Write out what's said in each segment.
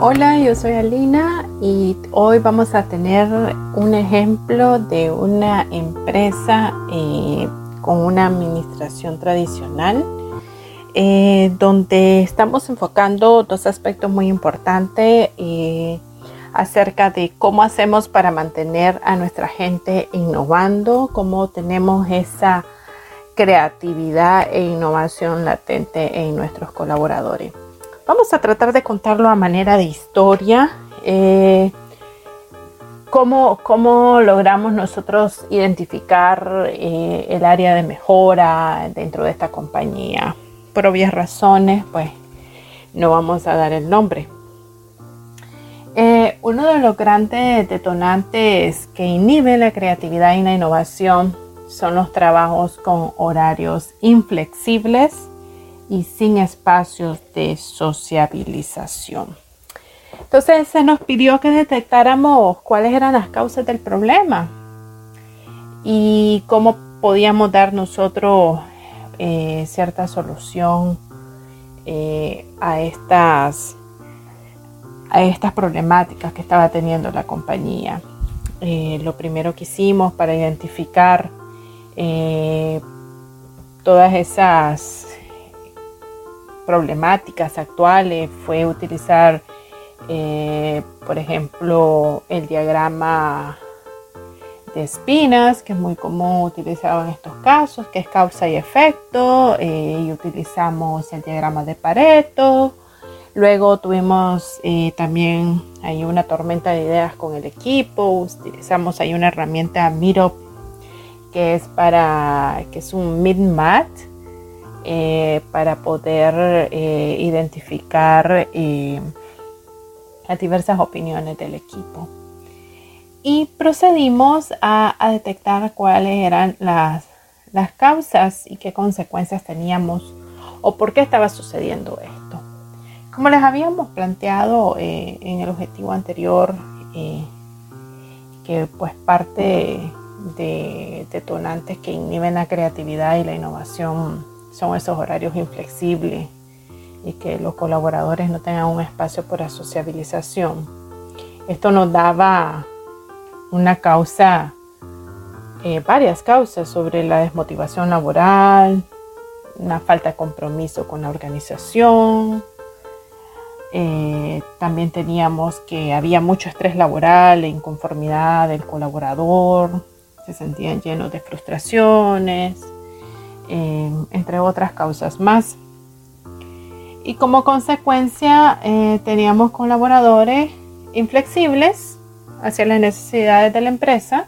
Hola, yo soy Alina y hoy vamos a tener un ejemplo de una empresa eh, con una administración tradicional eh, donde estamos enfocando dos aspectos muy importantes eh, acerca de cómo hacemos para mantener a nuestra gente innovando, cómo tenemos esa creatividad e innovación latente en nuestros colaboradores. Vamos a tratar de contarlo a manera de historia. Eh, cómo, logramos nosotros identificar eh, el área de mejora dentro de esta compañía. Por obvias razones, pues no vamos a dar el nombre. Eh, uno de los grandes detonantes que inhiben la creatividad y la innovación son los trabajos con horarios inflexibles y sin espacios de sociabilización. Entonces se nos pidió que detectáramos cuáles eran las causas del problema y cómo podíamos dar nosotros eh, cierta solución eh, a, estas, a estas problemáticas que estaba teniendo la compañía. Eh, lo primero que hicimos para identificar todas esas problemáticas actuales fue utilizar, eh, por ejemplo, el diagrama de espinas, que es muy común utilizado en estos casos, que es causa y efecto, eh, y utilizamos el diagrama de Pareto. Luego tuvimos eh, también ahí una tormenta de ideas con el equipo, utilizamos ahí una herramienta Miro que es para que es un mid-mat eh, para poder eh, identificar eh, las diversas opiniones del equipo. Y procedimos a, detectar cuáles eran las, las causas y qué consecuencias teníamos o por qué estaba sucediendo esto. Como les habíamos planteado en el objetivo anterior, que pues parte de detonantes que inhiben la creatividad y la innovación son esos horarios inflexibles y que los colaboradores no tengan un espacio para sociabilización. Esto nos daba una causa, eh, varias causas sobre la desmotivación laboral, una falta de compromiso con la organización. Eh, también teníamos que había mucho estrés laboral inconformidad del colaborador, se sentían llenos de frustraciones, entre otras causas más. Y como consecuencia eh, teníamos colaboradores inflexibles hacia las necesidades de la empresa,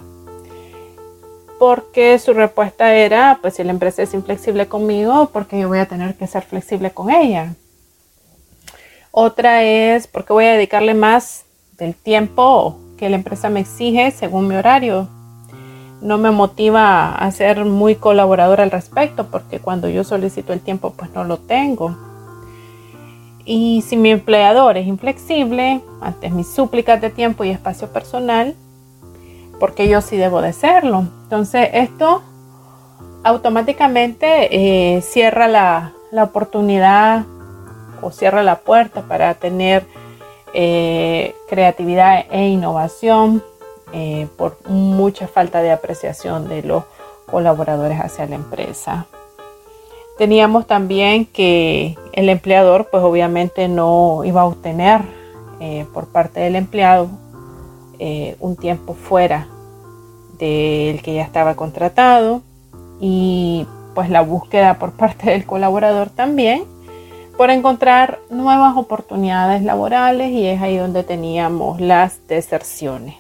porque su respuesta era, pues si la empresa es inflexible conmigo, porque yo voy a tener que ser flexible con ella. Otra es porque voy a dedicarle más del tiempo que la empresa me exige según mi horario no me motiva a ser muy colaborador al respecto porque cuando yo solicito el tiempo pues no lo tengo. Y si mi empleador es inflexible ante mis súplicas de tiempo y espacio personal, porque yo sí debo de serlo. Entonces esto automáticamente eh, cierra la, oportunidad o cierra la puerta para tener eh, creatividad e innovación eh, por mucha falta de apreciación de los colaboradores hacia la empresa. Teníamos también que el empleador pues obviamente no iba a obtener eh, por parte del empleado eh, un tiempo fuera del que ya estaba contratado y pues la búsqueda por parte del colaborador también por encontrar nuevas oportunidades laborales y es ahí donde teníamos las deserciones.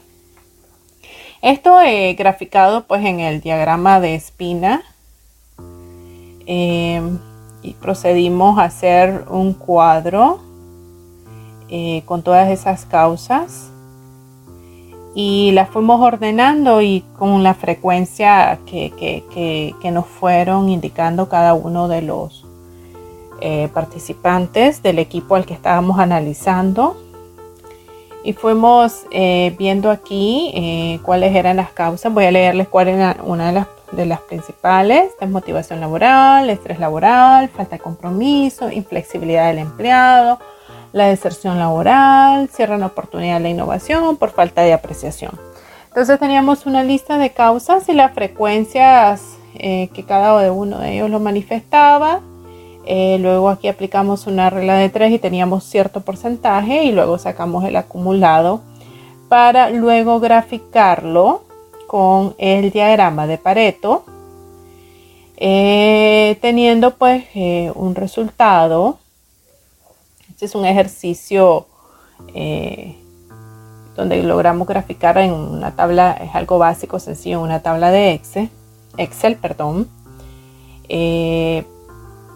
Esto he graficado pues en el diagrama de espina. Em, y procedimos a hacer un cuadro eh, con todas esas causas. Y las fuimos ordenando y con la frecuencia que, nos fueron indicando cada uno de los eh, participantes del equipo al que estábamos analizando y fuimos eh, viendo aquí eh, cuáles eran las causas. Voy a leerles cuál era una de las, de las principales. Desmotivación laboral, estrés laboral, falta de compromiso, inflexibilidad del empleado, la deserción laboral, cierran oportunidad de la innovación por falta de apreciación. Entonces teníamos una lista de causas y las frecuencias eh, que cada uno de ellos lo manifestaba. Eh, luego aquí aplicamos una regla de tres y teníamos cierto porcentaje y luego sacamos el acumulado para luego graficarlo con el diagrama de Pareto, eh, teniendo pues un resultado este es un ejercicio eh, donde logramos graficar en una tabla, es algo básico, sencillo, una tabla de Excel. Excel perdón.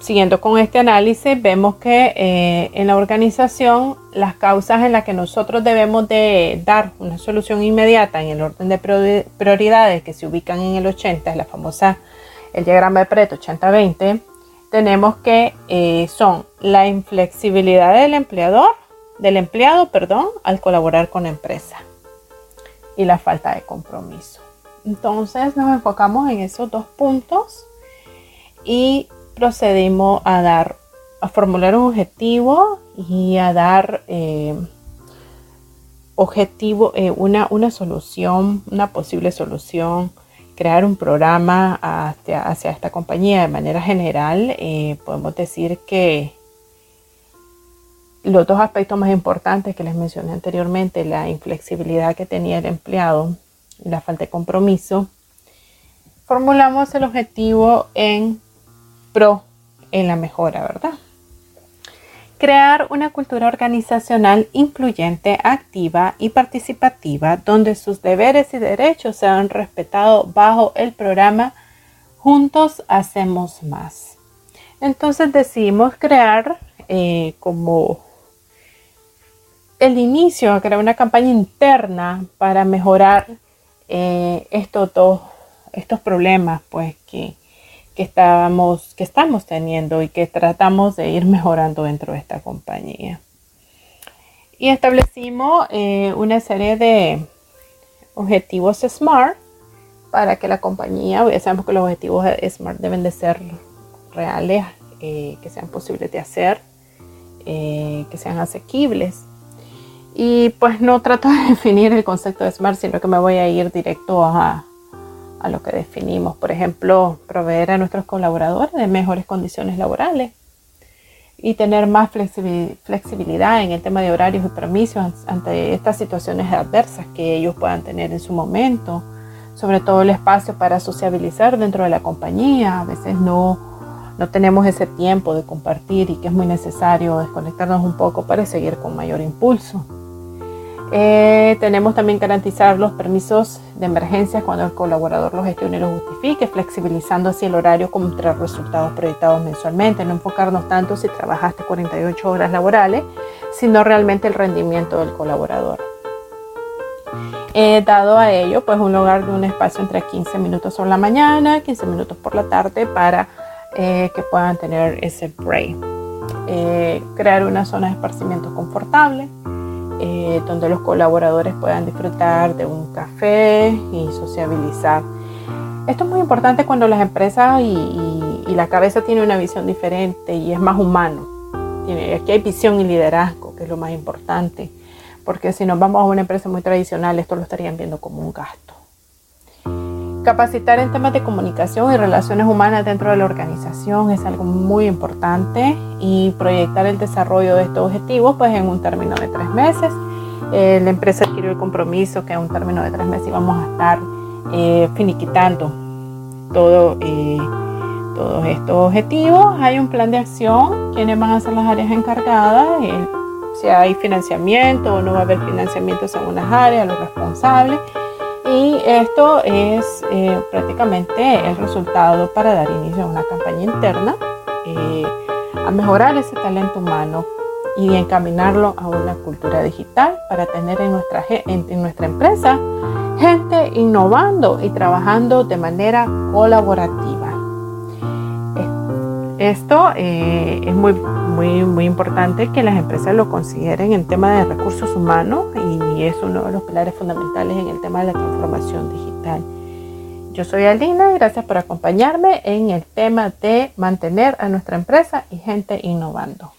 Siguiendo con este análisis, vemos que eh, en la organización las causas en las que nosotros debemos de dar una solución inmediata en el orden de prioridades que se ubican en el 80, es la famosa, el diagrama de Pareto 80-20, tenemos que eh, son la inflexibilidad del empleador, del empleado, perdón, al colaborar con la empresa y la falta de compromiso. Entonces nos enfocamos en esos dos puntos y procedimos a dar, a formular un objetivo y a dar eh, objetivo, eh, una, una solución, una posible solución crear un programa hacia, esta compañía. De manera general, eh, podemos decir que los dos aspectos más importantes que les mencioné anteriormente, la inflexibilidad que tenía el empleado y la falta de compromiso, formulamos el objetivo en pro en la mejora, ¿verdad? Crear una cultura organizacional incluyente, activa y participativa donde sus deberes y derechos sean respetados bajo el programa Juntos Hacemos Más. Entonces decidimos crear eh, como el inicio, crear una campaña interna para mejorar eh, estos dos, estos problemas pues que que, estábamos, que estamos teniendo y que tratamos de ir mejorando dentro de esta compañía. Y establecimos eh, una serie de objetivos SMART para que la compañía, ya sabemos que los objetivos SMART deben de ser reales, eh, que sean posibles de hacer, eh, que sean asequibles. Y pues no trato de definir el concepto de SMART, sino que me voy a ir directo a, a lo que definimos. Por ejemplo, proveer a nuestros colaboradores de mejores condiciones laborales y tener más flexibilidad en el tema de horarios y permisos ante estas situaciones adversas que ellos puedan tener en su momento. Sobre todo el espacio para sociabilizar dentro de la compañía. A veces no, no tenemos ese tiempo de compartir y que es muy necesario desconectarnos un poco para seguir con mayor impulso. Eh, tenemos también garantizar los permisos de emergencia cuando el colaborador los gestione y los justifique, flexibilizando así el horario contra resultados proyectados mensualmente, no enfocarnos tanto si trabajaste 48 horas laborales, sino realmente el rendimiento del colaborador. He dado a ello pues un lugar de un espacio entre 15 minutos por la mañana, 15 minutos por la tarde para eh, que puedan tener ese break. Eh, crear una zona de esparcimiento confortable, eh, donde los colaboradores puedan disfrutar de un café y sociabilizar. Esto es muy importante cuando las empresas y, la cabeza tiene una visión diferente y es más humano. aquí hay visión y liderazgo, que es lo más importante, porque si nos vamos a una empresa muy tradicional, esto lo estarían viendo como un gasto. Capacitar en temas de comunicación y relaciones humanas dentro de la organización es algo muy importante y proyectar el desarrollo de estos objetivos pues en un término de tres meses. Eh, la empresa adquirió el compromiso que en un término de tres meses íbamos a estar eh, finiquitando eh, todos estos objetivos. Hay un plan de acción, quiénes van a ser las áreas encargadas, si hay financiamiento o no va a haber financiamiento según las áreas, los responsables y esto es eh, prácticamente el resultado para dar inicio a una campaña interna, eh, a mejorar ese talento humano y encaminarlo a una cultura digital para tener en nuestra, en nuestra empresa gente innovando y trabajando de manera colaborativa. Esto eh, es muy, muy, muy importante que las empresas lo consideren en tema de recursos humanos y es uno de los pilares fundamentales en el tema de la transformación digital. Yo soy Alina y gracias por acompañarme en el tema de mantener a nuestra empresa y gente innovando.